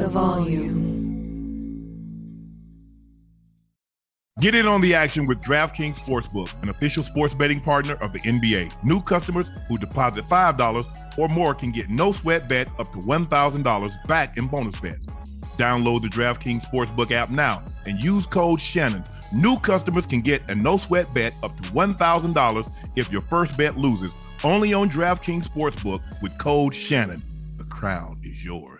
the volume. Get in on the action with DraftKings Sportsbook, an official sports betting partner of the NBA. New customers who deposit $5 or more can get no sweat bet up to $1,000 back in bonus bets. Download the DraftKings Sportsbook app now and use code Shannon. New customers can get a no sweat bet up to $1,000 if your first bet loses. Only on DraftKings Sportsbook with code Shannon. The crown is yours.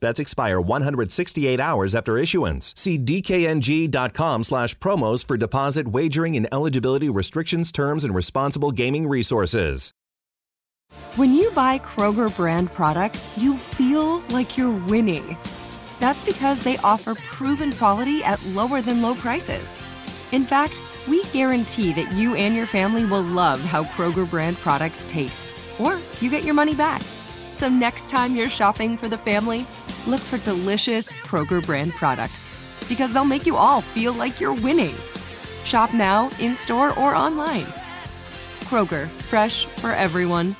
bets expire 168 hours after issuance. See dkng.com slash promos for deposit wagering and eligibility restrictions, terms, and responsible gaming resources. When you buy Kroger brand products, you feel like you're winning. That's because they offer proven quality at lower than low prices. In fact, we guarantee that you and your family will love how Kroger brand products taste, or you get your money back. So next time you're shopping for the family, look for delicious Kroger brand products because they'll make you all feel like you're winning. Shop now, in store, or online. Kroger, fresh for everyone.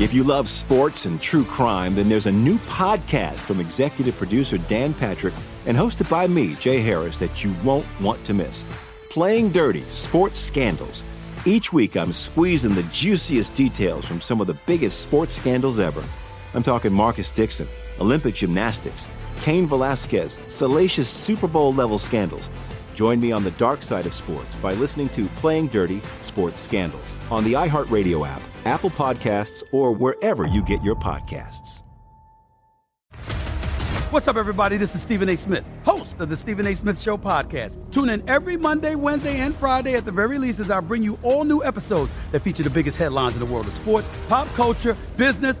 If you love sports and true crime, then there's a new podcast from executive producer Dan Patrick and hosted by me, Jay Harris, that you won't want to miss. Playing Dirty Sports Scandals. Each week, I'm squeezing the juiciest details from some of the biggest sports scandals ever. I'm talking Marcus Dixon, Olympic gymnastics, Cain Velasquez, salacious Super Bowl level scandals. Join me on the dark side of sports by listening to Playing Dirty Sports Scandals on the iHeartRadio app, Apple Podcasts, or wherever you get your podcasts. What's up, everybody? This is Stephen A. Smith, host of the Stephen A. Smith Show podcast. Tune in every Monday, Wednesday, and Friday at the very least as I bring you all new episodes that feature the biggest headlines in the world of sports, pop culture, business,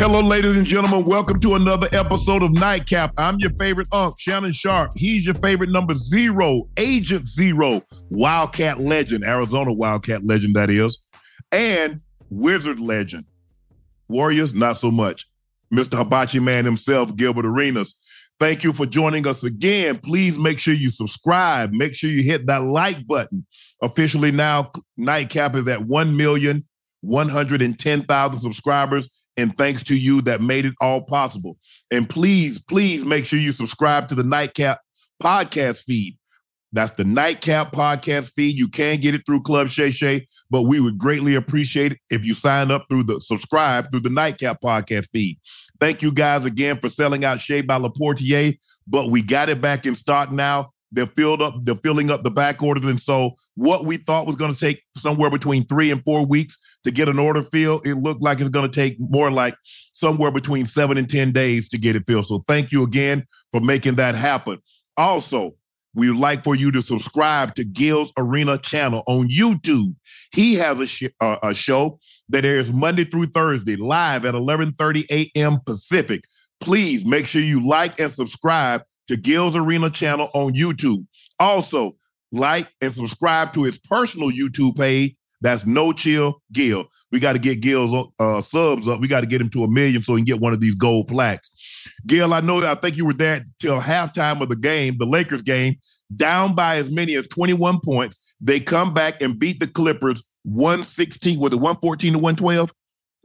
Hello, ladies and gentlemen. Welcome to another episode of Nightcap. I'm your favorite Unc, Shannon Sharpe. He's your favorite number zero, Agent Zero, Wildcat legend, Arizona Wildcat legend, that is, and Wizard legend. Warriors, not so much. Mr. Hibachi Man himself, Gilbert Arenas. Thank you for joining us again. Please make sure you subscribe. Make sure you hit that like button. Officially now, Nightcap is at 1,110,000 subscribers and thanks to you that made it all possible. And please, please make sure you subscribe to the Nightcap podcast feed. That's the Nightcap podcast feed. You can get it through Club Shay Shay, but we would greatly appreciate it if you sign up through the subscribe through the Nightcap podcast feed. Thank you guys again for selling out Shea by Laportier, but we got it back in stock now. They're filled up, they're filling up the back orders. And so what we thought was going to take somewhere between three and four weeks to get an order filled, it looked like it's going to take more like somewhere between seven and 10 days to get it filled. So thank you again for making that happen. Also, we would like for you to subscribe to Gil's Arena channel on YouTube. He has a, sh- uh, a show that airs Monday through Thursday live at 11:30 a.m. Pacific. Please make sure you like and subscribe to Gil's Arena channel on YouTube. Also, like and subscribe to his personal YouTube page that's no chill, Gil. We got to get Gil's uh, subs up. We got to get him to a million so he can get one of these gold plaques. Gil, I know. I think you were there till halftime of the game, the Lakers game, down by as many as 21 points. They come back and beat the Clippers 116, with a 114 to 112?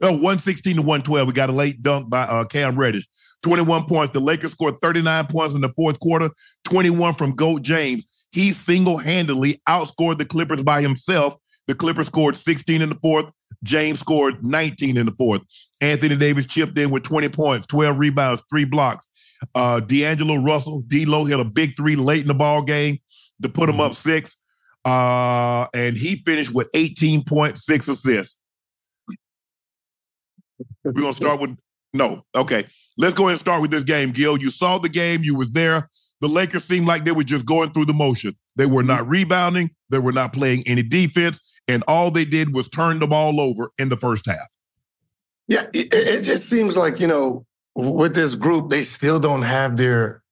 Oh, 116 to 112. We got a late dunk by uh, Cam Reddish. 21 points. The Lakers scored 39 points in the fourth quarter, 21 from Goat James. He single handedly outscored the Clippers by himself the Clippers scored 16 in the fourth. James scored 19 in the fourth. Anthony Davis chipped in with 20 points, 12 rebounds, three blocks. Uh, D'Angelo Russell, D'Lo hit a big three late in the ball game to put him up six. Uh, and he finished with 18.6 assists. We're gonna start with no. Okay, let's go ahead and start with this game, Gil. You saw the game, you was there. The Lakers seemed like they were just going through the motion. They were not rebounding, they were not playing any defense, and all they did was turn the ball over in the first half. Yeah, it, it just seems like, you know, with this group, they still don't have their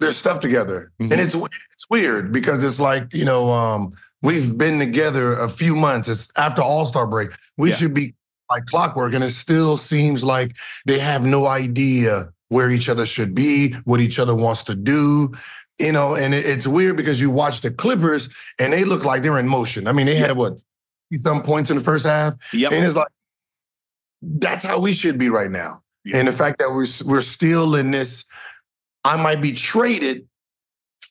their stuff together. Mhm. And it's it's weird because it's like, you know, um, we've been together a few months. It's after All-Star break. We Yeah. should be like clockwork. And it still seems like they have no idea where each other should be, what each other wants to do. You know, and it- it's weird because you watch the Clippers and they look like they're in motion. I mean, they had what some points in the first half. Yep. And it's like that's how we should be right now. Yeah. And the fact that we're we're still in this, I might be traded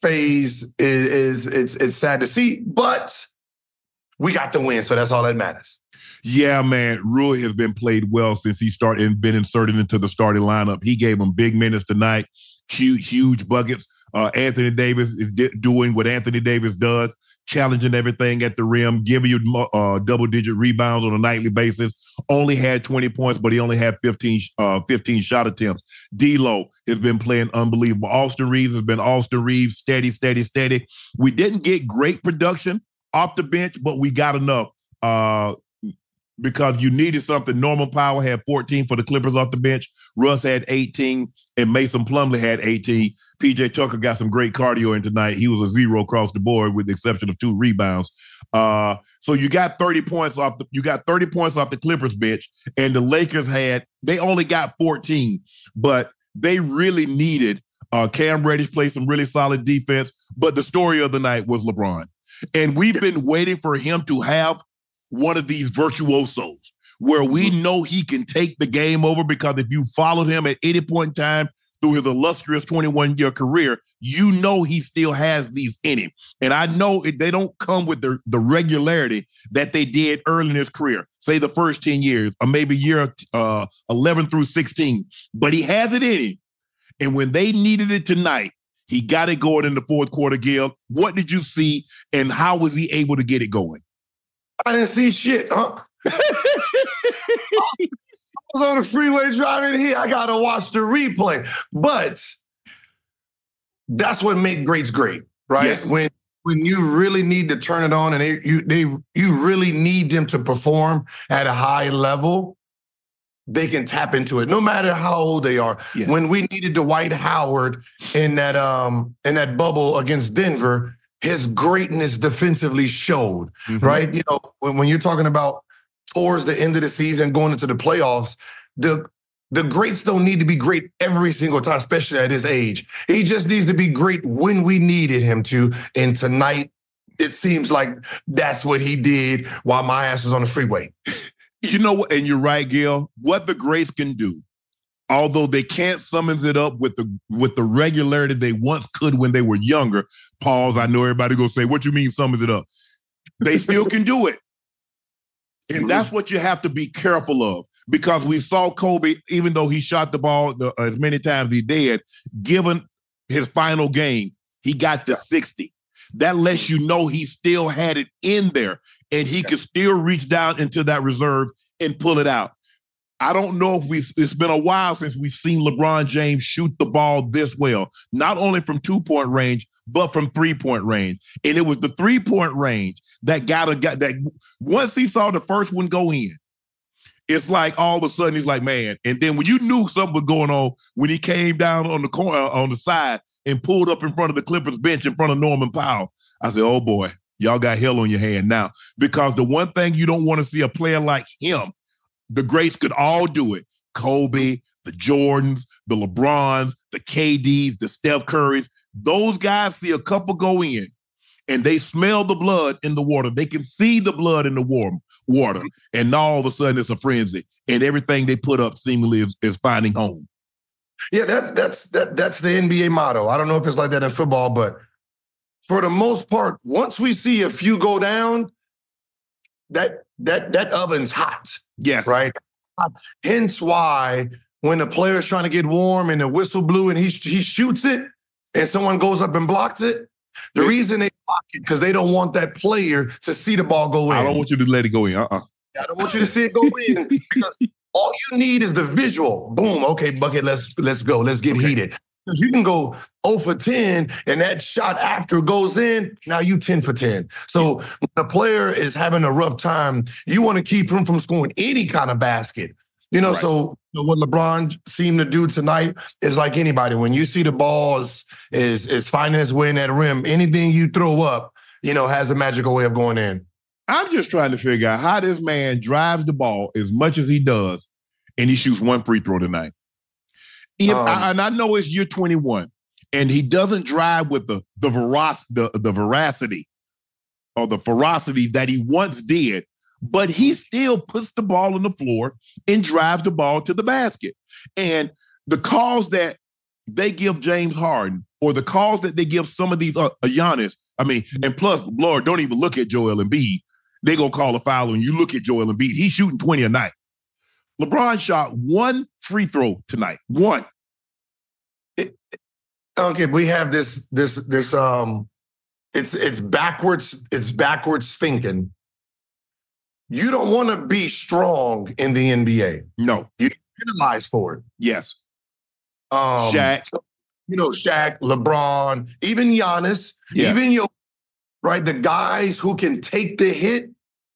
phase is, is it's it's sad to see, but we got the win, so that's all that matters. Yeah, man. Rui has been played well since he started and been inserted into the starting lineup. He gave them big minutes tonight, huge, huge buckets. Uh, Anthony Davis is doing what Anthony Davis does, challenging everything at the rim, giving you uh, double digit rebounds on a nightly basis. Only had 20 points, but he only had 15, uh, 15 shot attempts. D'Lo has been playing unbelievable. Austin Reaves has been Austin Reaves, steady, steady, steady. We didn't get great production off the bench, but we got enough. Uh, because you needed something. Norman Powell had 14 for the Clippers off the bench. Russ had 18, and Mason Plumlee had 18. PJ Tucker got some great cardio in tonight. He was a zero across the board, with the exception of two rebounds. Uh, so you got 30 points off the you got 30 points off the Clippers bench, and the Lakers had they only got 14, but they really needed uh Cam Reddish play some really solid defense. But the story of the night was LeBron. And we've been waiting for him to have one of these virtuosos where we know he can take the game over because if you followed him at any point in time through his illustrious 21 year career, you know he still has these in him. And I know it, they don't come with the, the regularity that they did early in his career, say the first 10 years or maybe year uh, 11 through 16, but he has it in him. And when they needed it tonight, he got it going in the fourth quarter, Gil. What did you see and how was he able to get it going? I didn't see shit, huh? I was on the freeway driving here. I gotta watch the replay. But that's what make greats great, right? Yes. When when you really need to turn it on and they you they you really need them to perform at a high level, they can tap into it no matter how old they are. Yeah. When we needed Dwight Howard in that um in that bubble against Denver, his greatness defensively showed Mm-hmm. right? You know, when, when you're talking about towards the end of the season, going into the playoffs, the the greats don't need to be great every single time, especially at his age. He just needs to be great when we needed him to. And tonight, it seems like that's what he did while my ass was on the freeway. You know? And you're right, Gil. What the greats can do, although they can't summons it up with the with the regularity they once could when they were younger. Pause. I know everybody gonna say, "What you mean summons it up?" They still can do it, and that's what you have to be careful of because we saw Kobe, even though he shot the ball the, uh, as many times he did, given his final game, he got to sixty. That lets you know he still had it in there and he could still reach down into that reserve and pull it out. I don't know if we it's been a while since we've seen LeBron James shoot the ball this well, not only from two-point range, but from three-point range. And it was the three-point range that got a got that once he saw the first one go in, it's like all of a sudden he's like, man. And then when you knew something was going on, when he came down on the corner uh, on the side and pulled up in front of the Clippers bench in front of Norman Powell, I said, oh boy, y'all got hell on your hand now. Because the one thing you don't want to see a player like him, the greats could all do it. Kobe, the Jordans, the LeBrons, the KDs, the Steph Currys. Those guys see a couple go in and they smell the blood in the water. They can see the blood in the warm water. And now all of a sudden it's a frenzy. And everything they put up seemingly is, is finding home. Yeah, that's that's that that's the NBA motto. I don't know if it's like that in football, but for the most part, once we see a few go down, that that that oven's hot. Yes. right? Hence why when the player's trying to get warm and the whistle blew and he he shoots it and someone goes up and blocks it. The reason they block it because they don't want that player to see the ball go in. I don't want you to let it go in. Uh-uh. I don't want you to see it go in because all you need is the visual. Boom. Okay, bucket. Let's let's go. Let's get Okay. heated. You can go 0 for 10, and that shot after goes in. Now you 10 for 10. So when a player is having a rough time, you want to keep him from scoring any kind of basket. You know, Right. so you know, what LeBron seemed to do tonight is like anybody. When you see the ball is is, finding its way in that rim, anything you throw up, you know, has a magical way of going in. I'm just trying to figure out how this man drives the ball as much as he does, and he shoots one free throw tonight. If Um, I, and I know it's year 21, and he doesn't drive with the the veroc- the, the veracity or the ferocity that he once did, but he still puts the ball on the floor and drives the ball to the basket. And the calls that they give James Harden or the calls that they give some of these uh, Giannis, I mean, and plus, Lord, don't even look at Joel Embiid. They gonna call a foul and you look at Joel Embiid. He's shooting 20 a night. LeBron shot one free throw tonight. One. Okay, we have this this this um it's it's backwards it's backwards thinking. You don't want to be strong in the NBA. No. You penalized for it. Yes. Um Shaq. You know, Shaq, LeBron, even Giannis, Yeah. even your right, the guys who can take the hit,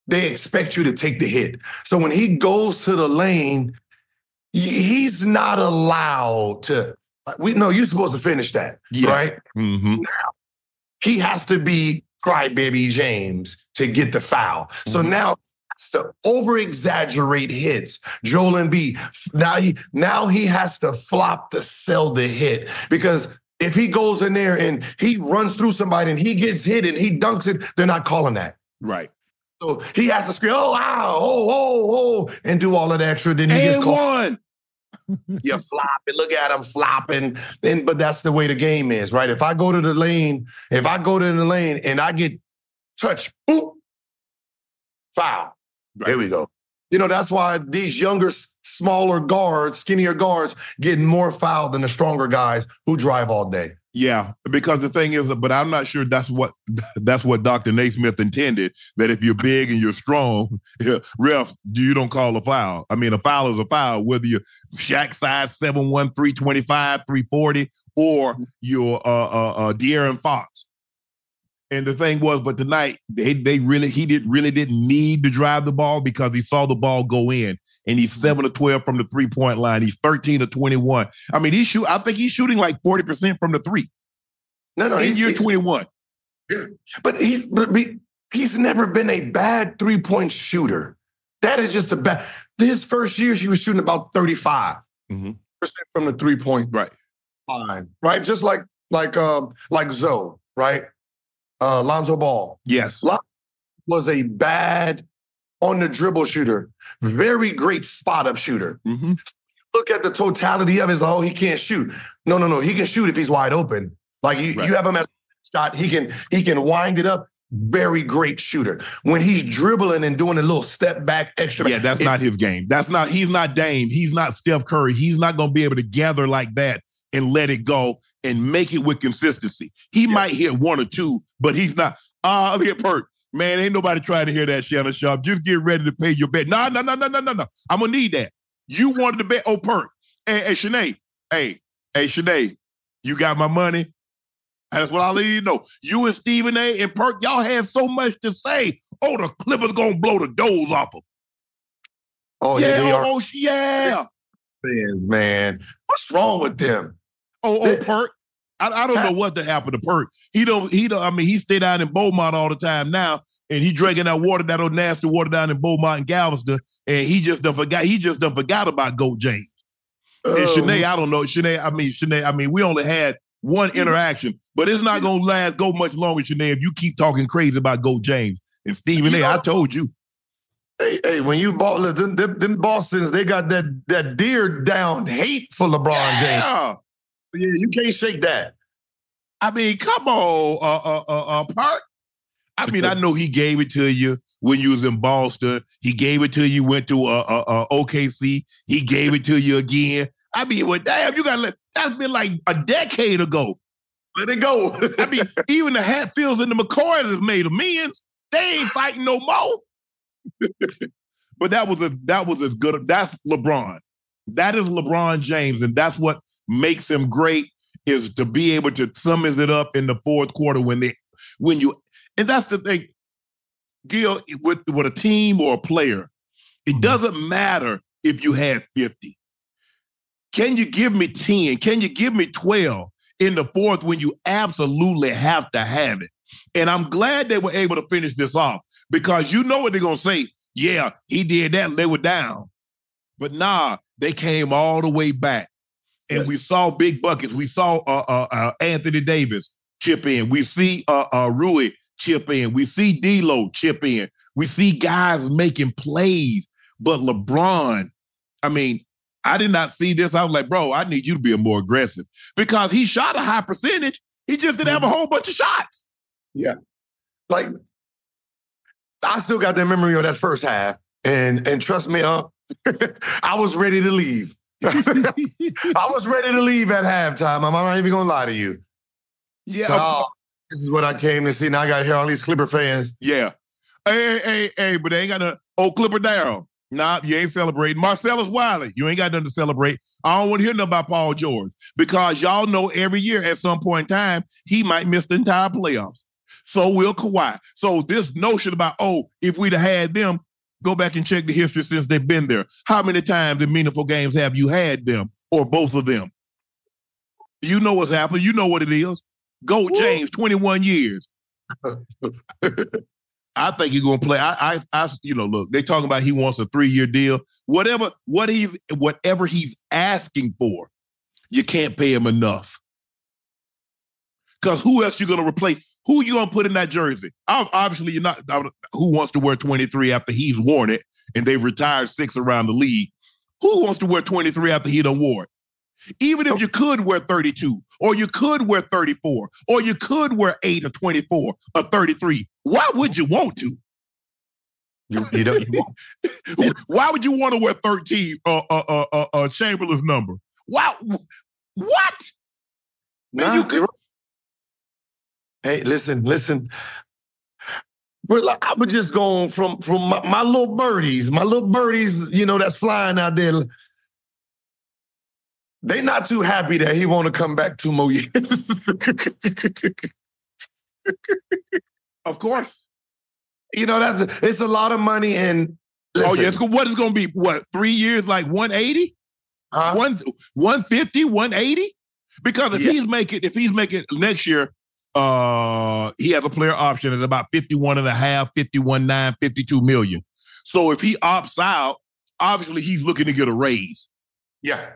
they expect you to take the hit. So when he goes to the lane, he's not allowed to we know you're supposed to finish that, Yeah. right? hmm he has to be crybaby James to get the foul. So Mhm. now to over exaggerate hits. Joel Embiid now he now he has to flop to sell the hit because if he goes in there and he runs through somebody and he gets hit and he dunks it, they're not calling that. Right. So he has to scream, oh wow, oh, oh, oh, and do all of the extra. Then he gets And called. one. You're flopping. Look at him flopping. Then, but that's the way the game is, right? If I go to the lane, if I go to the lane and I get touched, boop, foul. Right. There we go. You know, that's why these younger, smaller guards, skinnier guards, getting more fouled than the stronger guys who drive all day. Yeah, because the thing is, but I'm not sure that's what that's what Dr. Naismith intended. That if you're big and you're strong, ref, you don't call a foul. I mean, a foul is a foul, whether you're Shaq size 7'1", 325, 340, or you're uh, uh, uh, De'Aaron Fox. And the thing was, but tonight they they really he did really didn't need to drive the ball because he saw the ball go in, and he's seven to twelve from the three point line. He's thirteen to twenty one. I mean, he shoot. I think he's shooting like forty percent from the three No, no, in he's, year 21. but he's but he's never been a bad three point shooter. That is just a bad. His first year, he was shooting about thirty five Mhm. percent from the three point Right. line, right? Just like like um like Zo, right? Uh, Lonzo Ball Yes. was a bad on the dribble shooter, very great spot up shooter. hmm Look at the totality of his. Oh, he can't shoot. No, no, no. He can shoot if he's wide open. Like you, Right. you have him as a shot. He can he can wind it up. Very great shooter. When he's dribbling and doing a little step back extra. Yeah, that's it- not his game. That's not, he's not Dame. He's not Steph Curry. He's not going to be able to gather like that and let it go and make it with consistency. He might hit one or two, but he's not. Ah, look at Perk. Man, ain't nobody trying to hear that, Shannon Sharpe. Just get ready to pay your bet. No, no, no, no, no, no, no. I'm going to need that. You wanted to bet. Oh, Perk. Hey, hey, Shanae. Hey, hey, Shanae. You got my money? That's what I'll let you know. You and Stephen A. and Perk, y'all had so much to say. Oh, the Clippers gonna blow the doors off them. Oh yeah, yeah, they oh, are oh, yeah. fans, man. What's wrong with them? Oh, oh, Perk. I, I don't know what to happen to Perk. He don't. He don't. I mean, he stay down in Beaumont all the time now, and he drinking that water, that old nasty water down in Beaumont and Galveston, and he just done forgot. He just done forgot about Goat James. And Oh, Shanae, I don't know. Shanae, I mean, Shanae, I mean, we only had one mm. interaction, but it's not mm. gonna last go much longer, Shanae, if you keep talking crazy about Goat James. And Stephen A, I know- told you. Hey, hey, when you bought them, them, them Boston's, they got that that deer down hate for LeBron James. Yeah. You can't shake that. I mean, come on, uh, uh, uh, uh, Park. I mean, I know he gave it to you when you was in Boston. He gave it to you. Went to uh, uh, uh, OKC. He gave it to you again. I mean, well, damn, you got let that's been like a decade ago. Let it go. I mean, even the Hatfields and the McCoys have made amends. They ain't fighting no more. but that was a, that was as good. That's LeBron. That is LeBron James, and that's what makes him great. Is to be able to summons it up in the fourth quarter when they when you and that's the thing. Gil, with with a team or a player, it mm-hmm. doesn't matter if you had 50. Can you give me 10? Can you give me 12 in the fourth when you absolutely have to have it? And I'm glad they were able to finish this off because you know what they're going to say. Yeah, he did that. They were down. But nah, they came all the way back. And yes. we saw big buckets. We saw uh, uh, uh, Anthony Davis chip in. We see uh, uh, Rui chip in. We see D'Lo chip in. We see guys making plays. But LeBron, I mean, I did not see this. I was like, bro, I need you to be more aggressive because he shot a high percentage. He just didn't have a mm-hmm. whole bunch of shots. Yeah. Like, I still got the memory of that first half. And and trust me, uh, I was ready to leave. I was ready to leave at halftime. I'm not even gonna lie to you. Yeah. Oh, this is what I came to see. Now I got here all these Clipper fans. Yeah. Hey, hey, hey, but they ain't got no old oh, Clipper down. Nah, you ain't celebrating. Marcellus Wiley, you ain't got nothing to celebrate. I don't want to hear nothing about Paul George because y'all know every year at some point in time he might miss the entire playoffs. So will Kawhi. So this notion about oh, if we'd have had them, go back and check the history since they've been there. How many times in meaningful games have you had them or both of them? You know what's happening. You know what it is. Go James, 21 years. I think he's gonna play. I, I, I, you know, look, they talking about he wants a three year deal. Whatever, what he's, whatever he's asking for, you can't pay him enough. Because who else you gonna replace? Who you gonna put in that jersey? Obviously, you're not. Who wants to wear 23 after he's worn it and they've retired six around the league? Who wants to wear 23 after he done wore it? Even if you could wear 32, or you could wear 34, or you could wear 8 or 24 or 33, why would you want to? You, you don't, you why would you want to wear 13 uh, uh, uh, uh, uh Chamberlain's number? Why? What? Nah, you could... Hey, listen, listen. Like, I was just going from from my, my little birdies, my little birdies, you know, that's flying out there they not too happy that he want to come back two more years. of course. You know, that's it's a lot of money and oh, listen, Oh, yes. What is gonna be what three years like 180? Huh? One 150, 180? Because if yeah. he's making if he's making next year, uh he has a player option at about 51 and a half, 51, 9, 52 million. So if he opts out, obviously he's looking to get a raise. Yeah.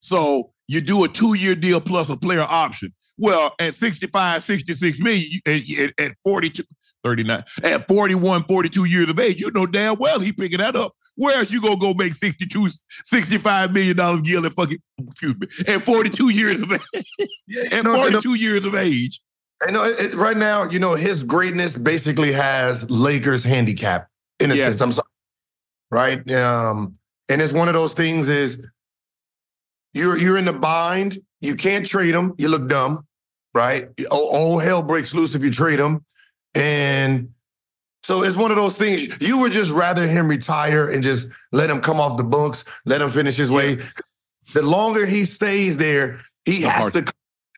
So you do a two year deal plus a player option. Well, at 65, 66 million, at, at 42, 39, at 41, 42 years of age, you know damn well he picking that up. Where else you gonna go make 62, 65 million dollars at fucking excuse me at 42 years of age? at 42 years of age. I know it, right now, you know, his greatness basically has Lakers handicap in a yes. sense. I'm sorry. Right. Um, and it's one of those things is you're you're in the bind. You can't trade him. You look dumb, right? All, all hell breaks loose if you trade him, and so it's one of those things. You would just rather him retire and just let him come off the books, let him finish his way. The longer he stays there, he has hard. to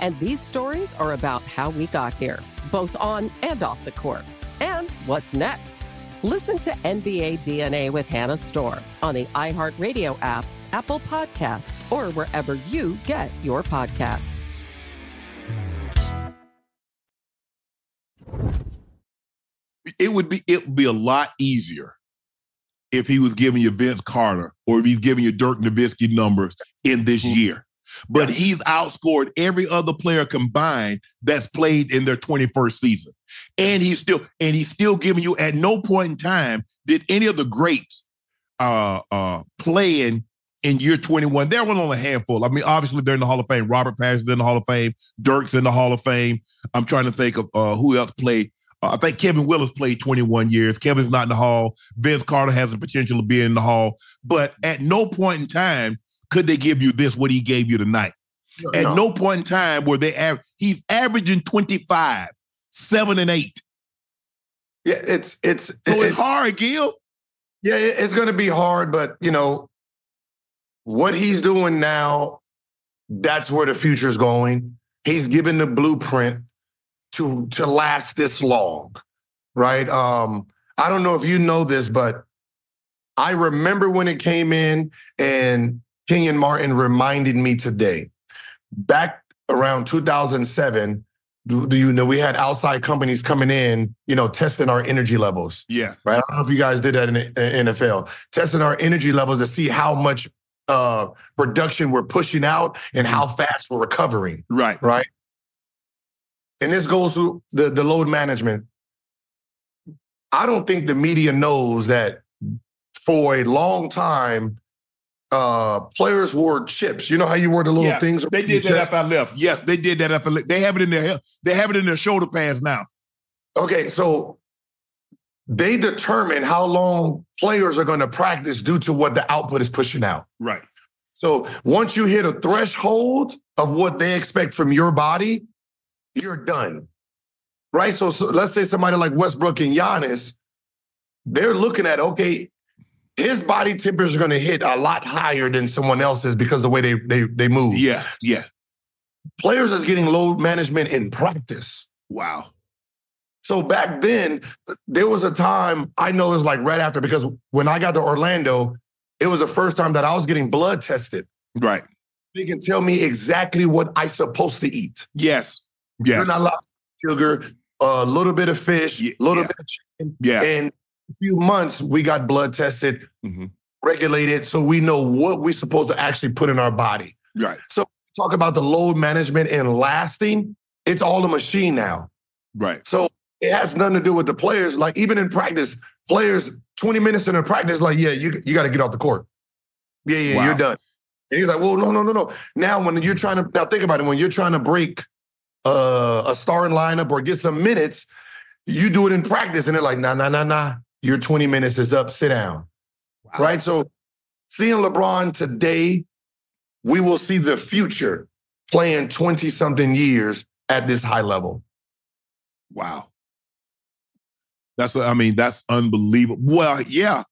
And these stories are about how we got here, both on and off the court. And what's next? Listen to NBA DNA with Hannah Storm on the iHeartRadio app, Apple Podcasts, or wherever you get your podcasts. It would be it would be a lot easier if he was giving you Vince Carter or if he's giving you Dirk Nowitzki numbers in this mm-hmm. year. But yeah. he's outscored every other player combined that's played in their 21st season. And he's still and he's still giving you at no point in time did any of the greats uh uh playing in year 21. There was only a handful. I mean, obviously they're in the Hall of Fame. Robert Parish's in the Hall of Fame. Dirk's in the Hall of Fame. I'm trying to think of uh, who else played. Uh, I think Kevin Willis played 21 years. Kevin's not in the Hall. Vince Carter has the potential of being in the Hall. But at no point in time could they give you this, what he gave you tonight? No, At no. no point in time were they av- he's averaging 25, seven and eight. Yeah, it's it's so it's, it's hard, Gil. Yeah, it's gonna be hard, but you know, what he's doing now, that's where the future is going. He's given the blueprint to to last this long, right? Um, I don't know if you know this, but I remember when it came in and Kenyon Martin reminded me today. Back around 2007, do, do, you know we had outside companies coming in, you know, testing our energy levels? Yeah. Right. I don't know if you guys did that in the NFL, testing our energy levels to see how much uh, production we're pushing out and how mm-hmm. fast we're recovering. Right. Right. And this goes to the, the load management. I don't think the media knows that for a long time, uh, players wore chips. You know how you wore the little yeah, things? They did that after I left. Yes, they did that after they have it in their they have it in their shoulder pads now. Okay, so they determine how long players are going to practice due to what the output is pushing out. Right. So once you hit a threshold of what they expect from your body, you're done. Right. So, so let's say somebody like Westbrook and Giannis, they're looking at okay, his body temperature is going to hit a lot higher than someone else's because the way they they they move. Yeah, yeah. Players is getting load management in practice. Wow. So back then, there was a time I know it was like right after because when I got to Orlando, it was the first time that I was getting blood tested. Right. They can tell me exactly what I supposed to eat. Yes. Yes. You're not allowed sugar, a little bit of fish, a little yeah. bit of chicken. Yeah. And few months, we got blood tested, mm-hmm. regulated, so we know what we're supposed to actually put in our body. Right. So talk about the load management and lasting. It's all a machine now. Right. So it has nothing to do with the players. Like even in practice, players 20 minutes in a practice, like, yeah, you, you got to get off the court. Yeah, yeah, wow. you're done. And he's like, well, no, no, no, no. Now, when you're trying to now think about it, when you're trying to break uh, a starting lineup or get some minutes, you do it in practice, and they're like, nah, nah, nah, nah your 20 minutes is up, sit down. Wow. Right. So seeing LeBron today, we will see the future playing 20 something years at this high level. Wow. That's I mean that's unbelievable. Well, yeah,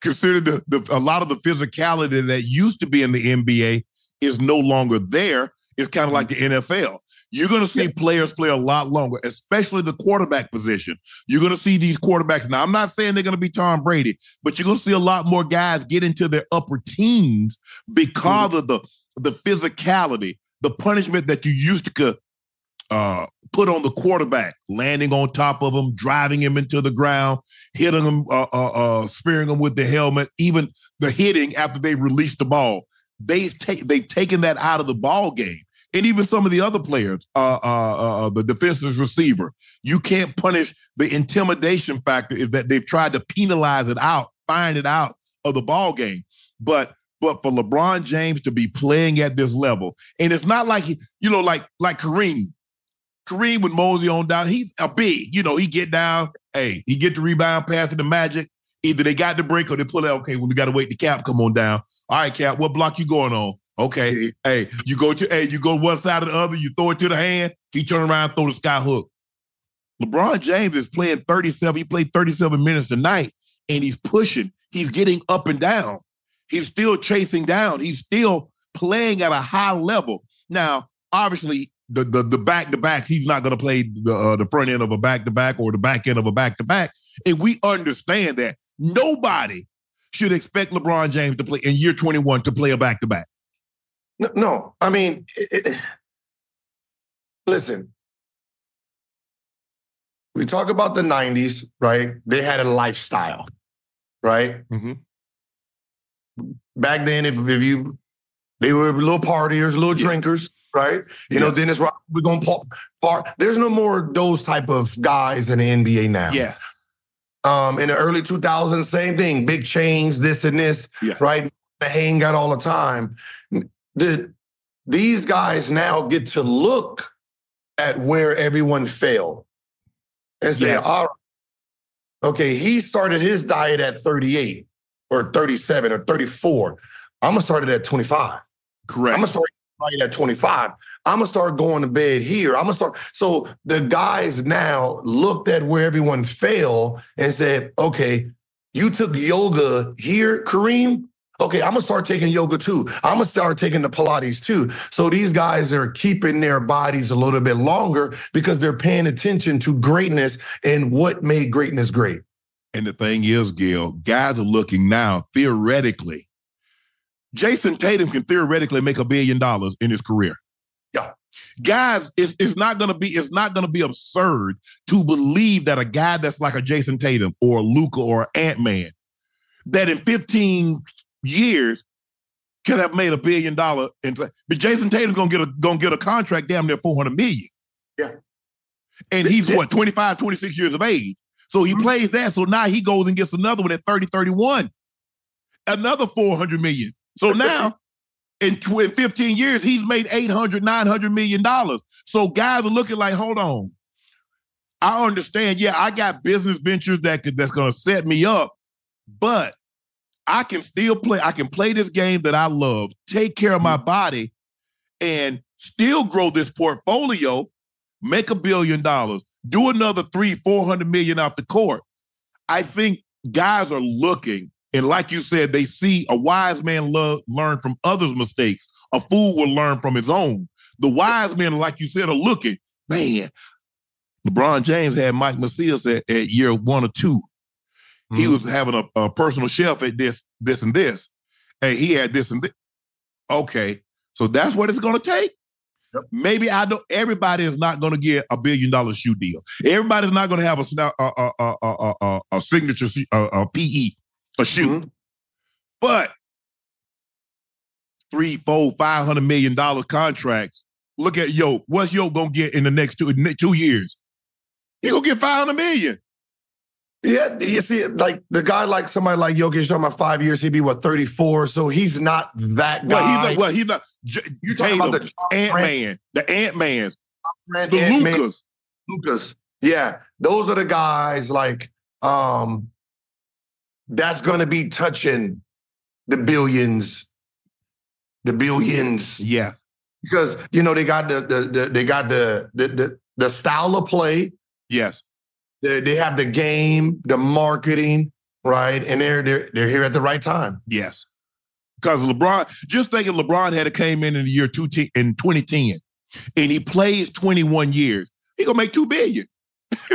consider the, the a lot of the physicality that used to be in the NBA is no longer there. It's kind of mm-hmm. like the NFL. You're going to see players play a lot longer, especially the quarterback position. You're going to see these quarterbacks. Now, I'm not saying they're going to be Tom Brady, but you're going to see a lot more guys get into their upper teens because mm-hmm. of the the physicality, the punishment that you used to uh, put on the quarterback, landing on top of him, driving him into the ground, hitting him, uh, uh, uh, spearing him with the helmet, even the hitting after they released the ball. They take they've taken that out of the ball game, and even some of the other players, uh, uh, uh, the defensive receiver, you can't punish the intimidation factor. Is that they've tried to penalize it out, find it out of the ball game, but. But for LeBron James to be playing at this level, and it's not like you know, like like Kareem, Kareem with mosey on down. He's a big, you know, he get down. Hey, he get the rebound, pass to the Magic. Either they got the break or they pull out. Okay, well, we got to wait the cap come on down. All right, cap, what block you going on? Okay, hey, you go to hey, you go one side or the other. You throw it to the hand. He turn around, throw the sky hook. LeBron James is playing 37. He played 37 minutes tonight, and he's pushing. He's getting up and down. He's still chasing down. He's still playing at a high level. Now, obviously, the the the back to backs. He's not going to play the uh, the front end of a back to back or the back end of a back to back. And we understand that nobody should expect LeBron James to play in year 21 to play a back to back. No, no, I mean, it, it, listen. We talk about the 90s, right? They had a lifestyle, right? Mm-hmm. Back then, if, if you, they were little partiers, little yeah. drinkers, right? You yeah. know, Dennis Rodman, we're gonna pop far. There's no more those type of guys in the NBA now. Yeah. Um, in the early 2000s, same thing, big chains, this and this, yeah. right? The hang got all the time. The, these guys now get to look at where everyone failed and say, yes. all right, okay, he started his diet at 38 or 37 or 34. I'm gonna start it at 25. Correct. I'm gonna start at 25. I'm gonna start going to bed here. I'm gonna start. So the guys now looked at where everyone failed and said, okay, you took yoga here, Kareem. Okay, I'm gonna start taking yoga too. I'm gonna start taking the Pilates too. So these guys are keeping their bodies a little bit longer because they're paying attention to greatness and what made greatness great. And the thing is, Gil, guys are looking now theoretically Jayson Tatum can theoretically make a billion dollars in his career. Yeah. Guys, it's, it's not gonna be it's not gonna be absurd to believe that a guy that's like a Jayson Tatum or Luka or Ant Man, that in 15 years could have made a billion dollar. And but Jayson Tatum's gonna get a gonna get a contract damn near 400 million. Yeah. And he's yeah. what 25, 26 years of age. So he mm-hmm. plays that. So now he goes and gets another one at 30, 31. Another 400 million. So now, in, in 15 years, he's made 800, 900 million dollars. So guys are looking like, hold on. I understand. Yeah, I got business ventures that could that's gonna set me up, but I can still play. I can play this game that I love, take care of my mm-hmm. body, and still grow this portfolio, make a billion dollars, do another three, four hundred million off the court. I think guys are looking and like you said, they see a wise man lo- learn from others' mistakes. A fool will learn from his own. The wise men, like you said, are looking, man. LeBron James had Mike Mancias at, at year one or 2 mm-hmm. He was having a, a, personal chef at this, this, and this. Hey, he had this and this. Okay. So that's what it's gonna take. Yep. Maybe I don't. Everybody is not going to get a billion dollar shoe deal. Everybody's not going to have a a, a, a, a, a signature a, a PE a shoe. Mm-hmm. But three, four, five hundred million dollar contracts. Look at Yo. What's Yo gonna get in the next two two years? He gonna get five hundred million. Yeah, you see, like the guy, like somebody like Jokic, talking about five years, he'd be what thirty four. So he's not that guy. Well, he's not. Well, he's not. You talking about the Ant Man, the Ant Mans, the Lucas, Lucas. Yeah, those are the guys like um that's going to be touching the billions, the billions. Yeah. Because you know they got the the, the they got the, the the the style of play. Yes. They, they have the game, the marketing, right? And they're they're they're here at the right time. Yes. Because LeBron, just thinking LeBron had a came in in the year two in 2010 and he plays 21 years, he gonna make two billion.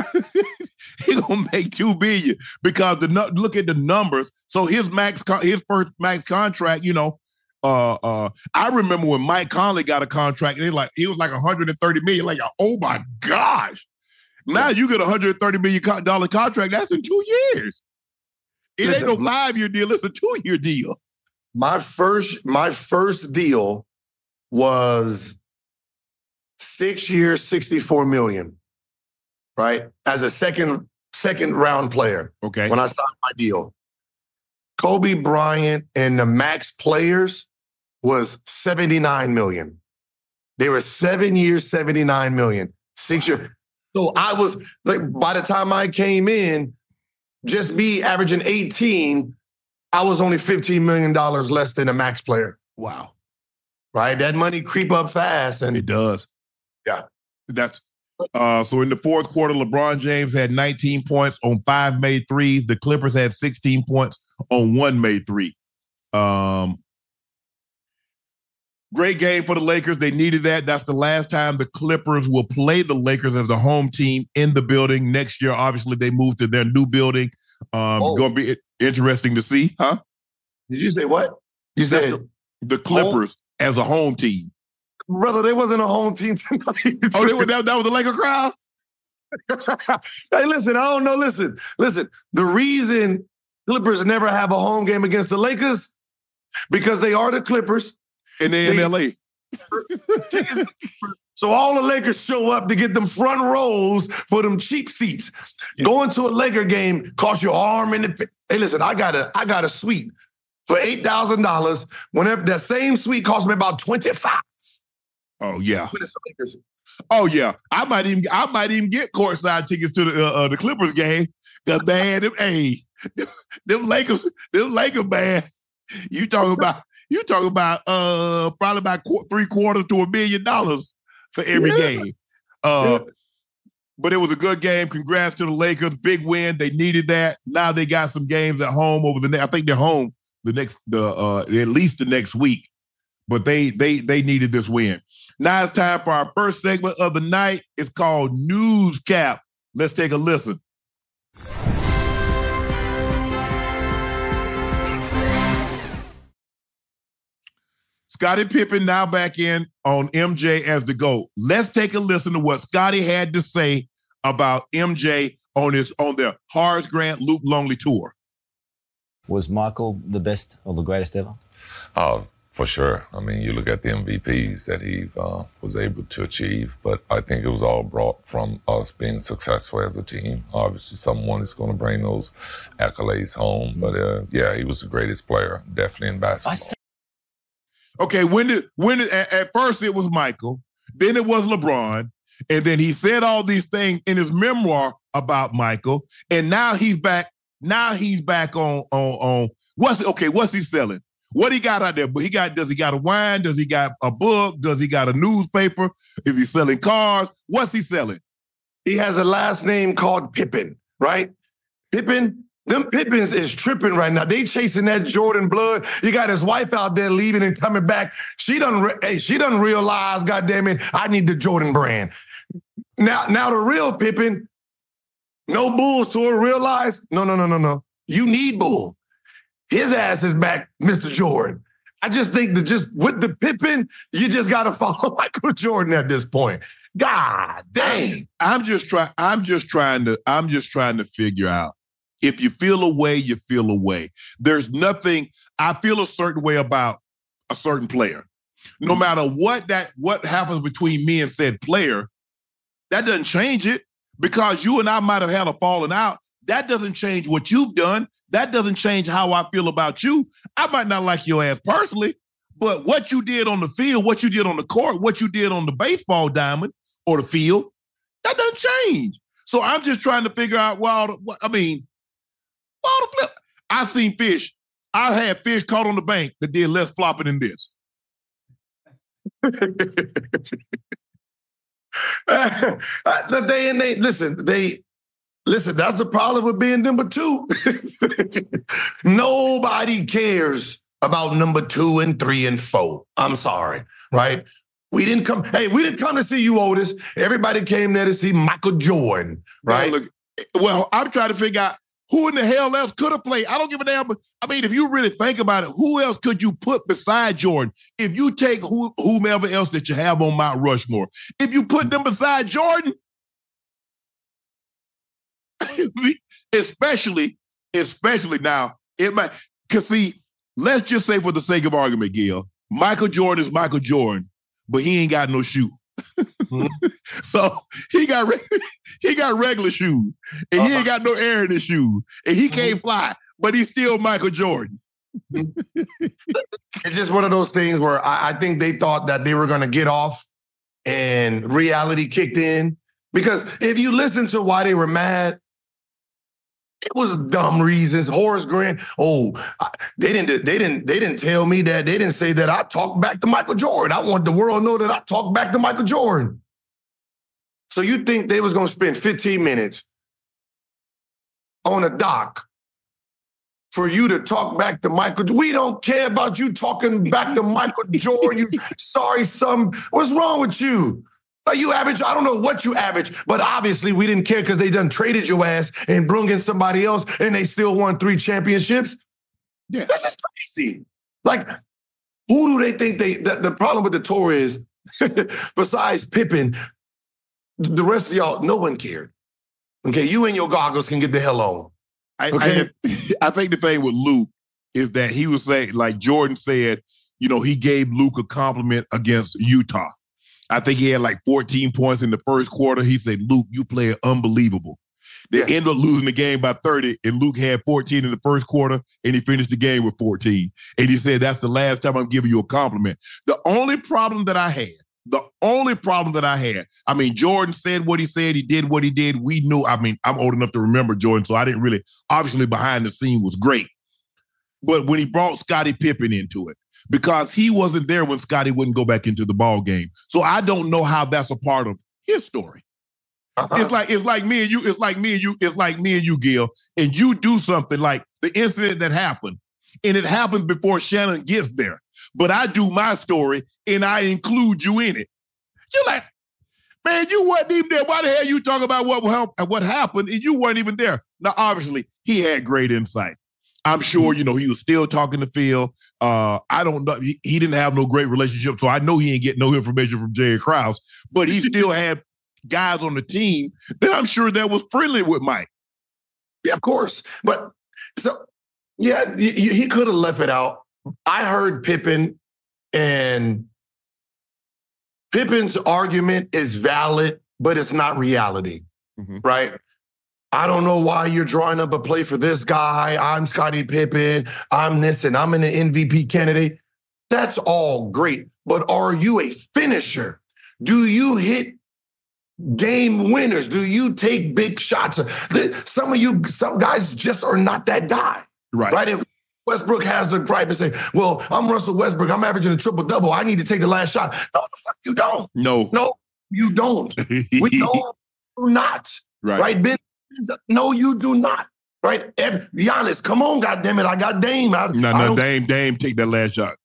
he gonna make two billion because the look at the numbers. So his max, his first max contract, you know, uh, uh, I remember when Mike Conley got a contract, and he like he was like 130 million. Like, oh my gosh! Now you get a 130 million dollar contract. That's in two years. It ain't no five year deal. It's a two year deal. My first, my first deal was six years, 64 million. Right as a second second round player. Okay. When I signed my deal, Kobe Bryant and the max players was 79 million. They were seven years, 79 million. Six years. So I was like, by the time I came in, just me averaging 18, I was only $15 million less than a max player. Wow. Right? That money creep up fast. And it does. Yeah. That's uh, so in the fourth quarter, LeBron James had 19 points on five made threes. The Clippers had 16 points on one made three. Um, great game for the Lakers. They needed that. That's the last time the Clippers will play the Lakers as the home team in the building. Next year, obviously, they move to their new building. Um, oh. Going to be interesting to see, huh? Did you say what? You said the, the Clippers home? as a home team. Brother, they wasn't a home team tonight. oh, they were, that, that was the Laker crowd? hey, listen, I don't know. Listen, listen. The reason Clippers never have a home game against the Lakers because they are the Clippers. And they're in LA. so all the Lakers show up to get them front rows for them cheap seats. Yeah. Going to a Laker game costs your arm in the. Hey, listen, I got a I got a suite for eight thousand dollars. Whenever that same suite cost me about twenty five. Oh yeah. Oh yeah. I might even I might even get courtside tickets to the uh, uh, the Clippers game. Cause man, them, hey, them, them Lakers, them Lakers, man. You talking about you talking about uh probably about qu- three quarters to a million dollars for every yeah. game. Uh, yeah. But it was a good game. Congrats to the Lakers. Big win. They needed that. Now they got some games at home over the. Ne- I think they're home the next the uh at least the next week. But they they they needed this win. Now it's time for our first segment of the night. It's called News Cap. Let's take a listen. Scottie Pippen now back in on MJ as the GOAT. Let's take a listen to what Scottie had to say about MJ on his on their Horace Grant Luke Longley tour. Was Michael the best or the greatest ever? Oh, for sure. I mean, you look at the MVPs that he uh, was able to achieve, but I think it was all brought from us being successful as a team. Obviously, someone is going to bring those accolades home, but uh, yeah, he was the greatest player, definitely in basketball. Okay, when did when did at, at first it was Michael, then it was LeBron, and then he said all these things in his memoir about Michael, and now he's back. Now he's back on on on what's okay? What's he selling? What he got out there? But he got does he got a wine? Does he got a book? Does he got a newspaper? Is he selling cars? What's he selling? He has a last name called Pippen, right? Pippen them Pippens is tripping right now. They chasing that Jordan blood. You got his wife out there leaving and coming back. She doesn't. Re- hey, she doesn't realize. God damn it! I need the Jordan brand. Now, now the real Pippen, no Bulls tour. Realize? No, no, no, no, no. You need Bull. His ass is back, Mr. Jordan. I just think that just with the Pippen, you just got to follow Michael Jordan at this point. God dang. I'm just trying. I'm just trying to. I'm just trying to figure out if you feel a way, you feel a way. There's nothing, I feel a certain way about a certain player. No mm-hmm. matter what that what happens between me and said player, that doesn't change it because you and I might have had a falling out. That doesn't change what you've done. That doesn't change how I feel about you. I might not like your ass personally, but what you did on the field, what you did on the court, what you did on the baseball diamond or the field, that doesn't change. So I'm just trying to figure out, well, I mean, The flip. I seen Fish I had fish caught on the bank that did less flopping than this. they and they listen, they listen, that's the problem with being number two. Nobody cares about number two and three and four. I'm sorry, right? We didn't come, hey, we didn't come to see you, Otis. Everybody came there to see Michael Jordan, right? Now, look, well, I'm trying to figure out who in the hell else could have played? I don't give a damn. I mean, if you really think about it, who else could you put beside Jordan? If you take who, whomever else that you have on Mount Rushmore, if you put them beside Jordan, especially, especially now, it might. Cause see, let's just say for the sake of argument, Gil, Michael Jordan is Michael Jordan, but he ain't got no shoe. Mm-hmm. so he got re- he got regular shoes, and uh-huh. he ain't uh-huh. got no air in his shoes, and he mm-hmm. can't fly, but he's still Michael Jordan. Mm-hmm. it's just one of those things where I, I think they thought that they were going to get off, and reality kicked in. Because if you listen to why they were mad, it was dumb reasons. Horace Grant. Oh, they didn't. They didn't. They didn't tell me that. They didn't say that I talked back to Michael Jordan. I want the world to know that I talked back to Michael Jordan. So you think they was gonna spend 15 minutes on a doc for you to talk back to Michael? We don't care about you talking back to Michael Jordan. You sorry, some. What's wrong with you? You average, I don't know what you average, but obviously we didn't care because they done traded your ass and brung in somebody else and they still won three championships. Yeah. This is crazy. Like, who do they think they the, the problem with the tour is, besides Pippen, the rest of y'all, no one cared. Okay, you and your goggles can get the hell on. I, okay? I, I think the thing with Luke is that he was saying, like Jordan said, you know, he gave Luke a compliment against Utah. I think he had like 14 points in the first quarter. He said, Luke, you play unbelievable. They yeah. ended up losing the game by 30, and Luke had 14 in the first quarter, and he finished the game with 14. And he said, That's the last time I'm giving you a compliment. The only problem that I had, the only problem that I had, I mean, Jordan said what he said, he did what he did. We knew, I mean, I'm old enough to remember Jordan, so I didn't really, obviously, behind the scene was great. But when he brought Scottie Pippen into it, because he wasn't there when Scottie wouldn't go back into the ball game. So I don't know how that's a part of his story. Uh-huh. It's like it's like me and you. It's like me and you. It's like me and you, Gil. And you do something like the incident that happened, and it happens before Shannon gets there. But I do my story and I include you in it. You're like, man, you wasn't even there. Why the hell you talking about what what happened and you weren't even there? Now, obviously, he had great insight. I'm sure, you know, he was still talking to Phil. Uh, I don't know. He, he, didn't have no great relationship, so I know he ain't get no information from Jerry Krause, but he still had guys on the team that I'm sure that was friendly with Mike. Yeah, of course. But so, yeah, he, he could have left it out. I heard Pippen, and Pippen's argument is valid, but it's not reality, mm-hmm. right? I don't know why you're drawing up a play for this guy. I'm Scottie Pippen. I'm this and I'm an MVP candidate. That's all great. But are you a finisher? Do you hit game winners? Do you take big shots? Some of you, some guys just are not that guy. Right. Right. If Westbrook has the gripe and say, Well, I'm Russell Westbrook. I'm averaging a triple double. I need to take the last shot. No, the fuck you don't. No. No, you don't. we don't do not. Right. Right. Ben no, you do not. Right? And be honest. Come on, goddamn it. I got Dame. I, no, no, Dame, Dame, take that last shot.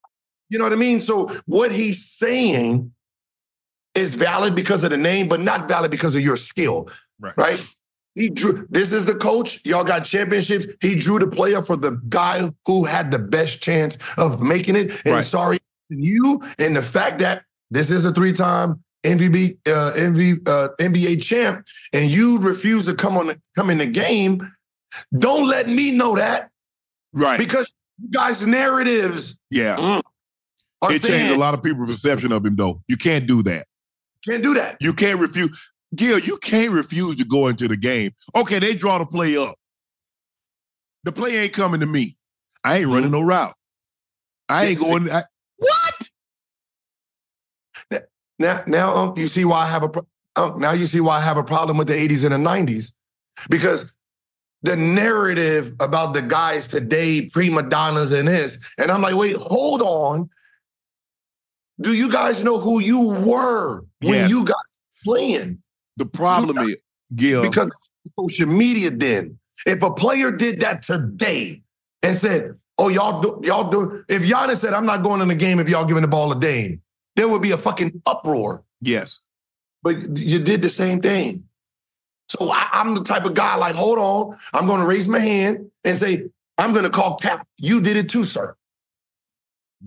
You know what I mean? So what he's saying is valid because of the name, but not valid because of your skill. Right. Right? He drew this is the coach. Y'all got championships. He drew the player for the guy who had the best chance of making it. And right. sorry, you and the fact that this is a three-time MVP, uh, MV, uh, NBA champ, and you refuse to come on come in the game, don't let me know that. Right. Because you guys' narratives. Yeah. Mm, it saying, changed a lot of people's perception of him, though. You can't do that. Can't do that. You can't refuse. Gil, you can't refuse to go into the game. Okay, they draw the play up. The play ain't coming to me. I ain't running mm-hmm. no route. I ain't going. I, what? Now, now, you see why I have a now you see why I have a problem with the 80s and the 90s, because the narrative about the guys today, prima donnas and this. And I'm like, wait, hold on. Do you guys know who you were when Yes. you got playing? The problem is, Gil, Because social media then. If a player did that today and said, Oh, y'all do y'all do if Giannis said, I'm not going in the game if y'all giving the ball to Dame, there would be a fucking uproar. yes, But you did the same thing. So I, I'm the type of guy like, hold on, I'm gonna raise my hand and say, I'm gonna call cap. You did it too, sir.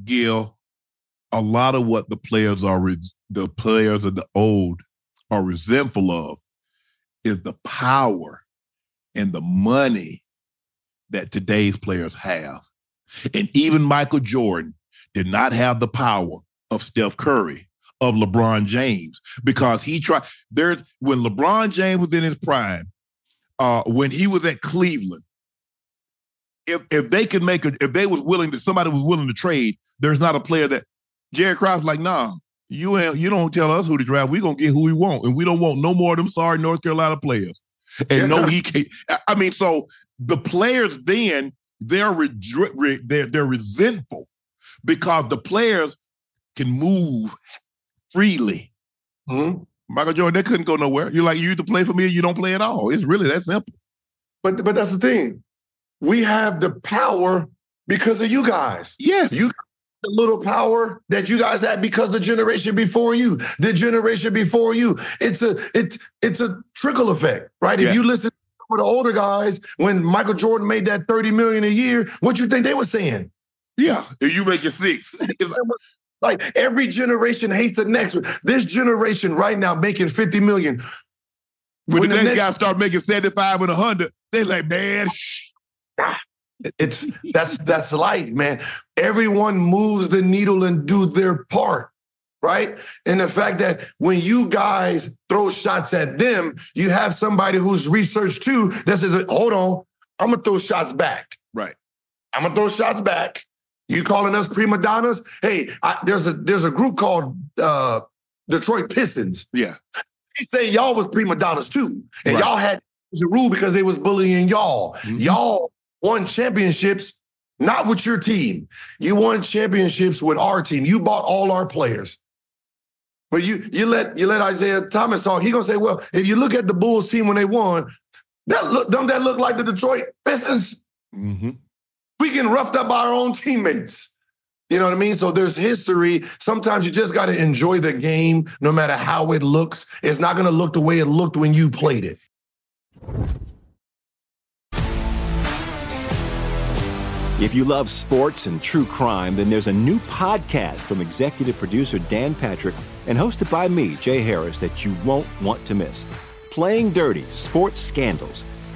Gil, a lot of what the players are, re- the players of the old are resentful of is the power and the money that today's players have. And even Michael Jordan did not have the power of Steph Curry, of LeBron James, because he tried. There's when LeBron James was in his prime, uh, when he was at Cleveland, if if they could make a, if they was willing to, somebody was willing to trade, there's not a player that Jerry Krause like, nah, you ain't, you don't tell us who to draft. We gonna get who we want, and we don't want no more of them sorry North Carolina players. And no, he can't. I- mean, so the players then they're redri- re- they're they're resentful because the players can move freely. Hmm? Michael Jordan, they couldn't go nowhere. You're like, you either play for me or you don't play at all. It's really that simple. But but that's the thing. We have the power because of you guys. Yes. You the little power that you guys had because the generation before you, the generation before you. It's a it's it's a trickle effect, right? Yeah. If you listen to the older guys, when Michael Jordan made that 30 million a year, what you think they were saying? Yeah. If you make it six. It's like, Like every generation hates the next one. This generation right now making 50 million. when, When the next- guy start making 75 and 100, they like, man, shh. It's that's that's life, man. Everyone moves the needle and do their part, right? And the fact that when you guys throw shots at them, you have somebody who's researched too that says, "Hold on, I'm gonna throw shots back. Right. I'm gonna throw shots back. You calling us prima donnas? Hey, I, there's a there's a group called uh, Detroit Pistons. Yeah. They say y'all was prima donnas too, and Right. y'all had the rule because they was bullying y'all. Mhm. Y'all won championships not with your team. You won championships with our team. You bought all our players. But you you let you let Isiah Thomas talk. He gonna say, well, if you look at the Bulls team when they won, that look don't that look like the Detroit Pistons? Mm-hmm. We getting roughed up by our own teammates. You know what I mean? So there's history. Sometimes you just got to enjoy the game, no matter how it looks. It's not going to look the way it looked when you played it. If you love sports and true crime, then there's a new podcast from executive producer Dan Patrick and hosted by me, Jay Harris, that you won't want to miss. Playing Dirty Sports Scandals.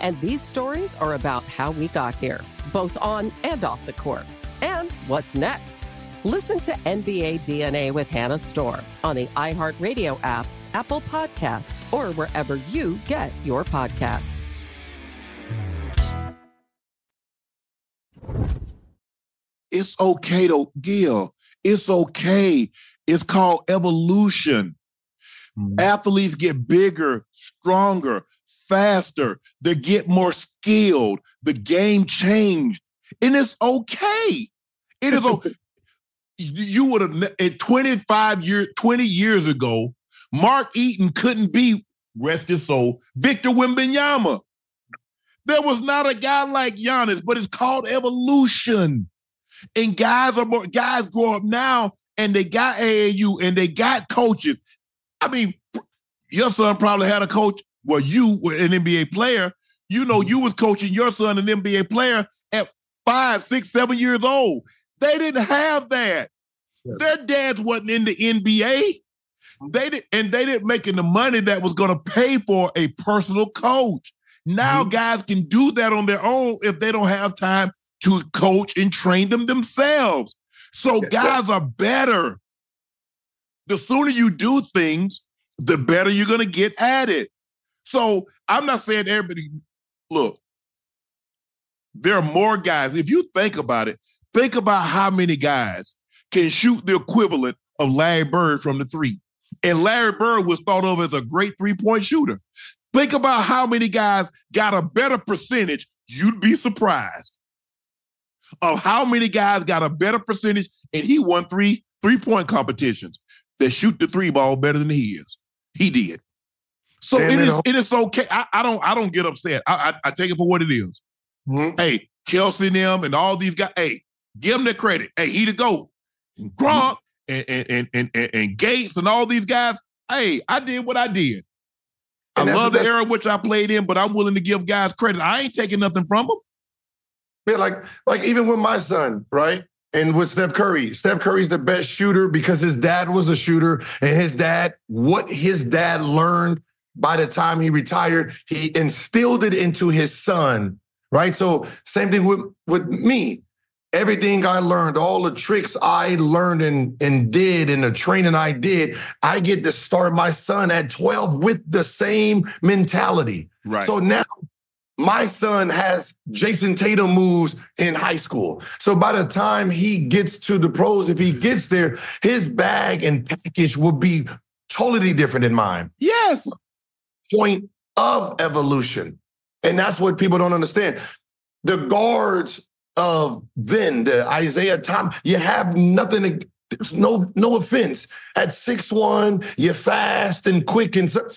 And these stories are about how we got here, both on and off the court. And what's next? Listen to NBA DNA with Hannah Storm on the iHeartRadio app, Apple Podcasts, or wherever you get your podcasts. It's okay to Gil. It's okay. It's called evolution. Mm-hmm. Athletes get bigger, stronger, faster. They get more skilled. The game changed. And it's okay. It is okay. you would have at 25 years, 20 years ago, Mark Eaton couldn't be, rest his soul, Victor Wembanyama. There was not a guy like Giannis, but it's called evolution. And guys are more guys grow up now and they got AAU and they got coaches. I mean, your son probably had a coach. Well, you were an NBA player. You know, you was coaching your son, an NBA player, at five, six, seven years old. They didn't have that. Yes. Their dads wasn't in the NBA. They did, and they didn't making the money that was going to pay for a personal coach. Now mm-hmm. guys can do that on their own if they don't have time to coach and train them themselves. So guys are better. The sooner you do things, the better you're going to get at it. So I'm not saying everybody, look, there are more guys. If you think about it, think about how many guys can shoot the equivalent of Larry Bird from the three. And Larry Bird was thought of as a great three point shooter. Think about how many guys got a better percentage. You'd be surprised of how many guys got a better percentage and he won three three point competitions that shoot the three ball better than he is. He did. So Damn it is it is okay. I, I, don't I don't get upset. I, I, I take it for what it is. Mm-hmm. Hey, Kelce and them and all these guys. Hey, give them the credit. Hey, he the goat. And Gronk mm-hmm. and, and, and, and, and Gates and all these guys. Hey, I did what I did. I love the era which I played in, but I'm willing to give guys credit. I ain't taking nothing from them. Yeah, like like even with my son, right? And with Steph Curry, Steph Curry's the best shooter because his dad was a shooter, and his dad, what his dad learned by the time he retired, he instilled it into his son, right? So same thing with with me. Everything I learned, all the tricks I learned and, and did, and the training I did, I get to start my son at 12 with the same mentality. Right. So now my son has Jayson Tatum moves in high school. So by the time he gets to the pros, if he gets there, his bag and package will be totally different than mine. Yes. Point of evolution. And that's what people don't understand. The guards of then, the Isiah Tom, you have nothing to, there's no no offense. At six one, you're fast and quick and so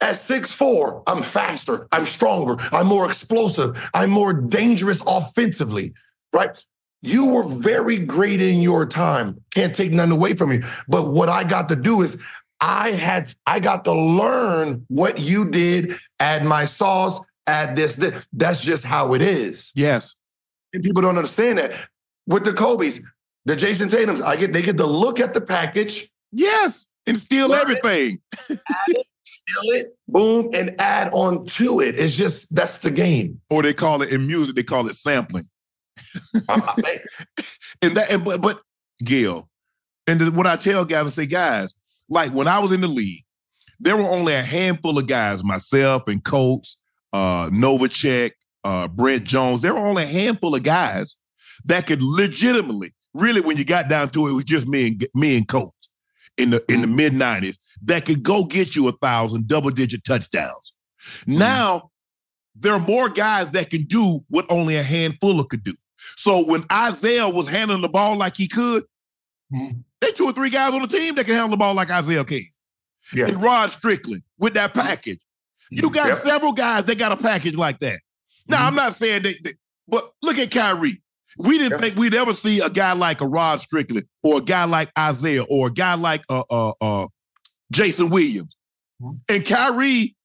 at six four, I'm faster, I'm stronger, I'm more explosive, I'm more dangerous offensively, right? You were very great in your time. Can't take none away from you. But what I got to do is I had I got to learn what you did, add my sauce, add this, this. That's just how it is. Yes. And people don't understand that. With the Kobe's, the Jayson Tatum's, I get they get to look at the package. Yes. And steal everything. It, steal it, boom, and add on to it. It's just that's the game. Or they call it in music, they call it sampling. Uh, and that, and, but, but Gil, and what I tell guys, I say, guys, like when I was in the league, there were only a handful of guys, myself and Coates, uh, Novacek, uh, Brent Jones. There were only a handful of guys that could legitimately, really, when you got down to it, it was just me and me and Coates in the in the mm-hmm. mid 90s that could go get you a thousand double digit touchdowns. Mm-hmm. Now there are more guys that can do what only a handful of could do. So when Isiah was handling the ball like he could, mm-hmm. There's two or three guys on the team that can handle the ball like Isiah can. Yeah. And Rod Strickland with that package. You got yep. several guys that got a package like that. Now, I'm not saying that, that- but look at Kyrie. We didn't think we'd ever see a guy like a Rod Strickland or a guy like Isiah or a guy like uh uh uh Jason Williams. And Kyrie,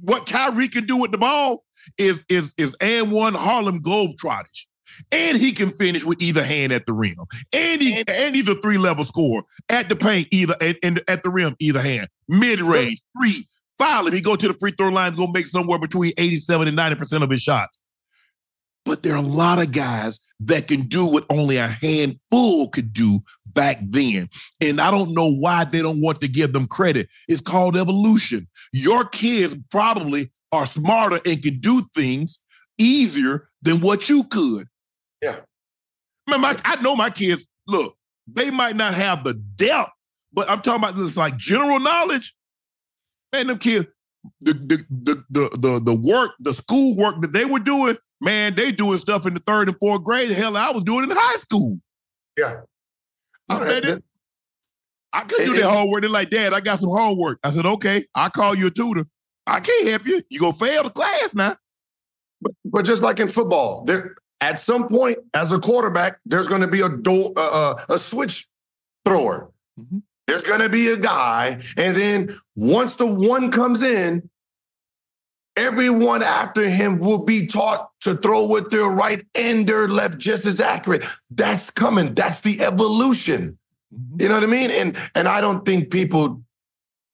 what Kyrie can do with the ball is is is and one Harlem Globetrotters. And he can finish with either hand at the rim. And he and he's a three-level score at the paint, either and, and at the rim, either hand. Mid-range, three, foul him. He go to the free throw line, gonna make somewhere between 87 and 90% of his shots. But there are a lot of guys that can do what only a handful could do back then. And I don't know why they don't want to give them credit. It's called evolution. Your kids probably are smarter and can do things easier than what you could. Yeah. Man, my, I know my kids, look, they might not have the depth, but I'm talking about this like general knowledge. Man, them kids, the the the the the, the work, the school work that they were doing, man, they doing stuff in the third and fourth grade. Hell, I was doing it in high school. Yeah. I, man, they- I couldn't do that homework. They're like, Dad, I got some homework. I said, okay, I'll call you a tutor. I can't help you. You gonna fail the class now. But, but just like in football, there at some point as a quarterback, there's going to be a door, uh, uh, a switch thrower. There's going to be a guy, and then once the one comes in, everyone after him will be taught to throw with their right and their left just as accurate. That's coming. That's the evolution. You know what I mean? And and I don't think people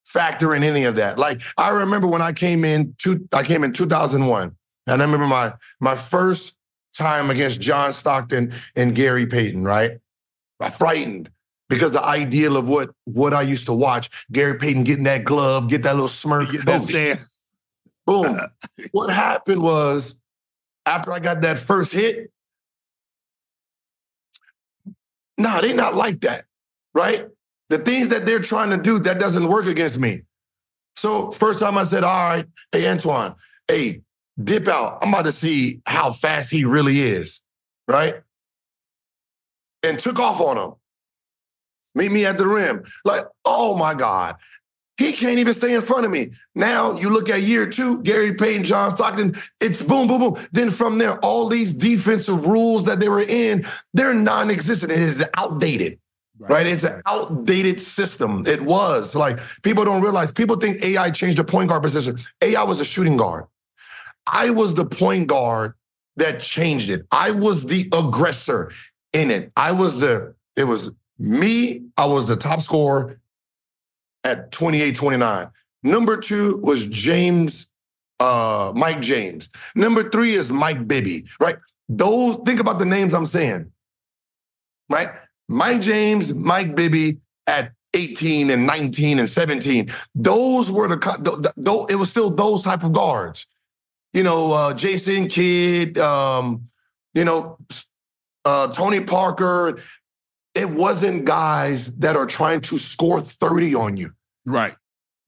factor in any of that. Like I remember when I came in, two, I came in 2001, and I remember my my first time against John Stockton and Gary Payton. Right, I frightened because the ideal of what what I used to watch, Gary Payton getting that glove, get that little smirk, Get that boom, stand. boom. what happened was after I got that first hit, nah, they not like that, right? The things that they're trying to do, that doesn't work against me. So first time I said, all right, hey, Antoine, hey, dip out. I'm about to see how fast he really is, right? And took off on him. Meet me at the rim. Like, oh my God. He can't even stay in front of me. Now you look at year two, Gary Payton, John Stockton, it's boom, boom, boom. Then from there, all these defensive rules that they were in, they're non-existent. It is outdated. Right. It's an outdated system. It was like people don't realize. People think AI changed the point guard position. AI was a shooting guard. I was the point guard that changed it. I was the aggressor in it. I was the, it was me. I was the top scorer at 28 29. Number two was James, uh, Mike James. Number three is Mike Bibby, right? Those, think about the names I'm saying, right? Mike James, Mike Bibby at 18 and 19 and 17. Those were the, though it was still those type of guards. You know, uh, Jason Kidd, um, you know, uh, Tony Parker. It wasn't guys that are trying to score 30 on you. Right.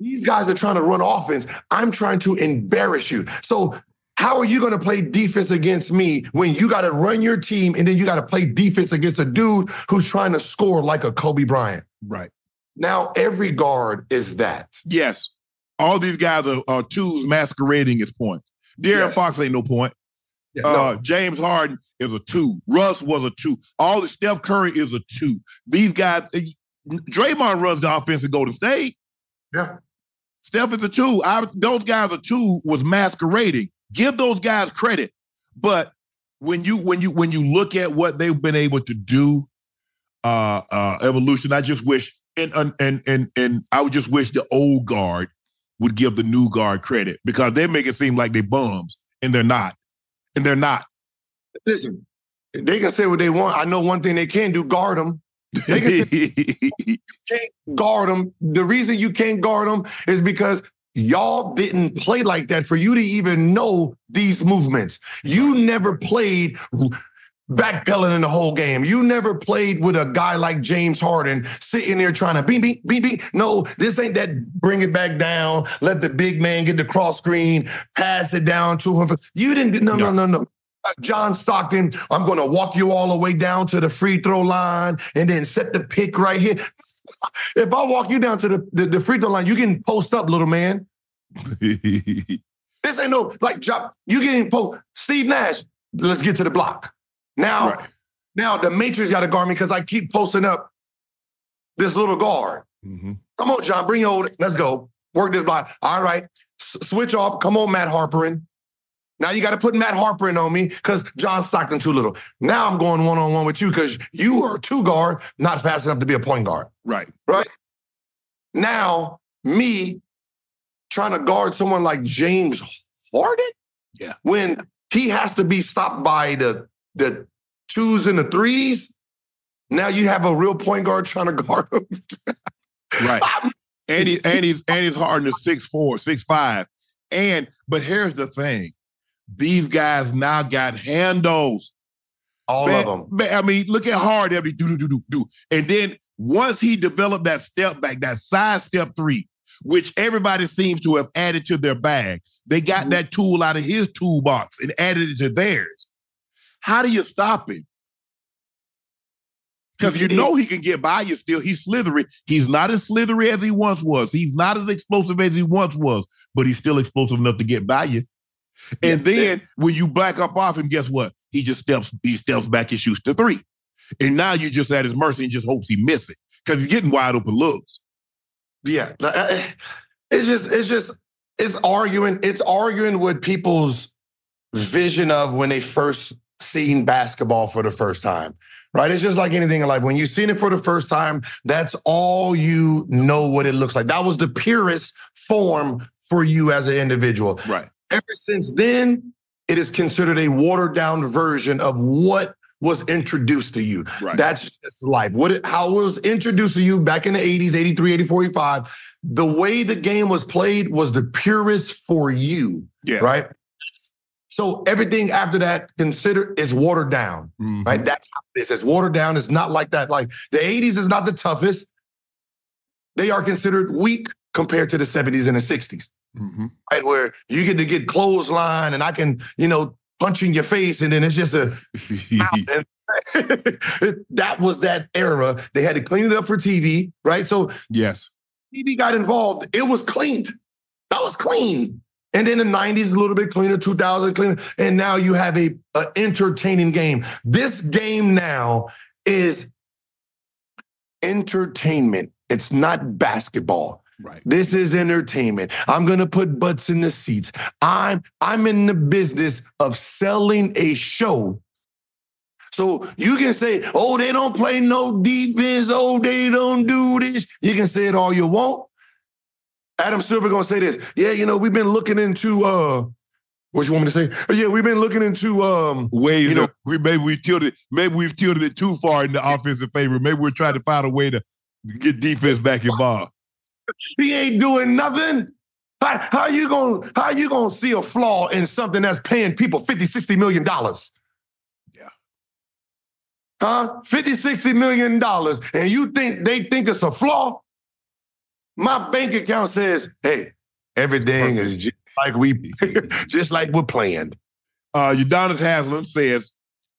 These guys are trying to run offense. I'm trying to embarrass you. So how are you going to play defense against me when you got to run your team and then you got to play defense against a dude who's trying to score like a Kobe Bryant? Right. Now every guard is that. Yes. All these guys are, are twos masquerading as points. De'Aaron Yes. Fox ain't no point. Yeah, Uh, no. James Harden is a two. Russ was a two. All the Steph Curry is a two. These guys, eh, Draymond runs the offense at Golden State. Yeah. Steph is a two. I, those guys are two was masquerading. Give those guys credit, but when you when you when you look at what they've been able to do, uh, uh, evolution. I just wish and and and and, and I would just wish the old guard would give the new guard credit because they make it seem like they bums and they're not, and they're not. Listen, they can say what they want. I know one thing they can do: guard them. They can say you can't guard them. The reason you can't guard them is because y'all didn't play like that for you to even know these movements. You never played backpedaling in the whole game. You never played with a guy like James Harden sitting there trying to beat, beat, beat, beat. No, this ain't that bring it back down, let the big man get the cross screen, pass it down to him. You didn't, no, no, no, no. Uh, John Stockton, I'm going to walk you all the way down to the free throw line and then set the pick right here. If I walk you down to the, the, the free throw line, you can post up, little man. This ain't no like job. You getting po Steve Nash. Let's get to the block. Now, Right. now the Matrix got to guard me because I keep posting up this little guard. Mhm. Come on, John, bring your old. Let's go. Work this block. All right. S- switch off. Come on, Matt Harpring. Now you got to put Matt Harpring on me because John Stockton too little. Now I'm going one on one with you because you are a two guard, not fast enough to be a point guard. Right. Right. Now me trying to guard someone like James Harden. Yeah. When he has to be stopped by the the twos and the threes. Now you have a real point guard trying to guard him. Right. and he and he's and he's Harden is six four, six five. And but here's the thing. These guys now got handles. All Man- of them. man, I mean, look at Hard every do do do do do. And then once he developed that step back, that side step three, which everybody seems to have added to their bag, they got Mm-hmm. that tool out of his toolbox and added it to theirs. How do you stop him? Because you know he can get by you still. He's slithery. He's not as slithery as he once was. He's not as explosive as he once was, but he's still explosive enough to get by you. And then when you back up off him, guess what? He just steps, he steps back and shoots to three. And now you're just at his mercy and just hopes he miss it. Because he's getting wide open looks. Yeah, it's just it's just it's arguing it's arguing with people's vision of when they first seen basketball for the first time. Right? It's just like anything in life. When you've seen it for the first time, that's all you know what it looks like. That was the purest form for you as an individual. Right. Ever since then, it is considered a watered down version of what was introduced to you. Right. That's just life. What it, how it was introduced to you back in the 80s, 83, 84, 85. The way the game was played was the purest for you. Yeah. Right. So everything after that considered is watered down. Mhm. Right. That's how it is. It's watered down. It's not like that. Like the 80s is not the toughest. They are considered weak compared to the 70s and the 60s Mhm. right? Where you get to get clothesline and I can, you know, punch in your face and then it's just a. that was that era. They had to clean it up for TV, right? So yes. TV got involved. It was cleaned. That was clean. And then the 90s, a little bit cleaner, 2000 cleaner. And now you have a, a entertaining game. This game now is entertainment. It's not basketball. Right. This is entertainment. I'm gonna put butts in the seats. I'm I'm in the business of selling a show. So you can say, oh, they don't play no defense. Oh, they don't do this. You can say it all you want. Adam Silver gonna say this. Yeah, you know, we've been looking into uh what you want me to say? Yeah, we've been looking into um Ways you know, we maybe we tilted, maybe we've tilted it too far in the offensive favor. Maybe we're trying to find a way to get defense back involved. He ain't doing nothing. How, how you gonna how you gonna see a flaw in something that's paying people 50, 60 million dollars? Yeah. Huh? 50, 60 million dollars. And you think they think it's a flaw? My bank account says, hey, everything is just like we just like we're planned. Uh, Udonis Haslem says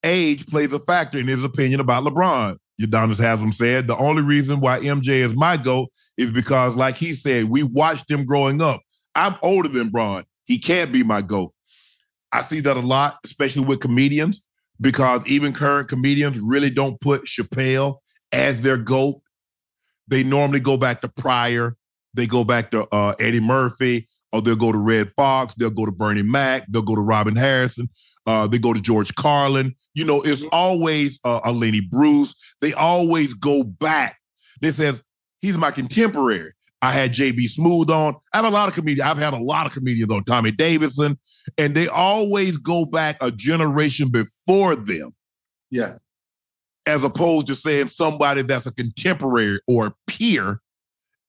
age plays a factor in his opinion about LeBron. Udonis Haslem said the only reason why MJ is my GOAT is because, like he said, we watched him growing up. I'm older than Bron. He can't be my GOAT. I see that a lot, especially with comedians, because even current comedians really don't put Chappelle as their GOAT. They normally go back to Pryor, they go back to uh, Eddie Murphy, or they'll go to Redd Foxx, they'll go to Bernie Mac, they'll go to Robin Harrison, uh, they go to George Carlin. You know, it's always uh, a Lenny Bruce. They always go back. They says he's my contemporary. I had JB Smoove on. I have a lot of comedians. I've had a lot of comedians on Tommy Davidson, and they always go back a generation before them, Yeah. As opposed to saying somebody that's a contemporary or a peer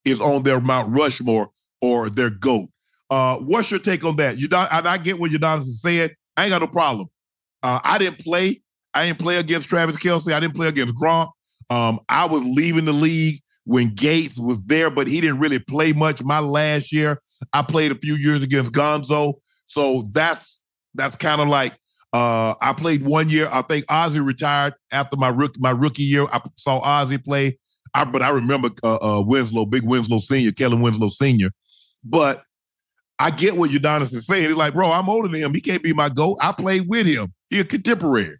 is on their Mount Rushmore or their GOAT. Uh, what's your take on that? You don't, and I get what Udonis is saying. I ain't got no problem. Uh, I didn't play. I didn't play against Travis Kelce. I didn't play against Gronk. Um, I was leaving the league when Gates was there, but he didn't really play much. My last year, I played a few years against Gonzo. So that's that's kind of like uh, I played one year. I think Ozzie retired after my rookie my rookie year. I saw Ozzie play. I, but I remember uh, uh, Winslow, Big Winslow Senior, Kellen Winslow Senior. But I get what Udonis is saying. He's like, bro, I'm older than him. He can't be my GOAT. I played with him. He's a contemporary.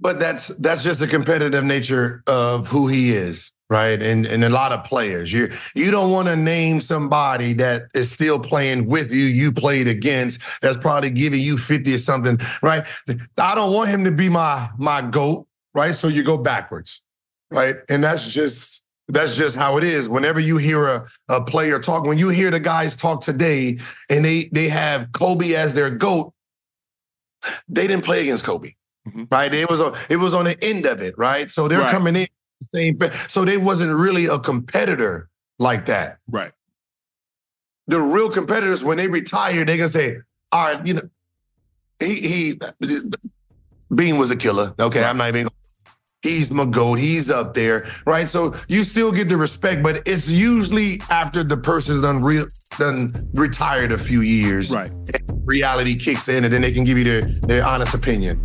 But that's that's just the competitive nature of who he is, right? And and a lot of players. You you don't want to name somebody that is still playing with you, you played against, that's probably giving you 50 or something, right? I don't want him to be my my GOAT, right? So you go backwards, right? And that's just that's just how it is. Whenever you hear a, a player talk, when you hear the guys talk today and they they have Kobe as their GOAT, they didn't play against Kobe. Mm-hmm. Right. It was on it was on the end of it, right? So they're right. coming in same thing, so they wasn't really a competitor like that. Right. The real competitors, when they retire, they can say, all right, you know, he he Bean was a killer. Okay, right. I'm not even He's my goat. He's up there, right? So you still get the respect, but it's usually after the person's done real done retired a few years. Right. reality kicks in, and then they can give you their their honest opinion.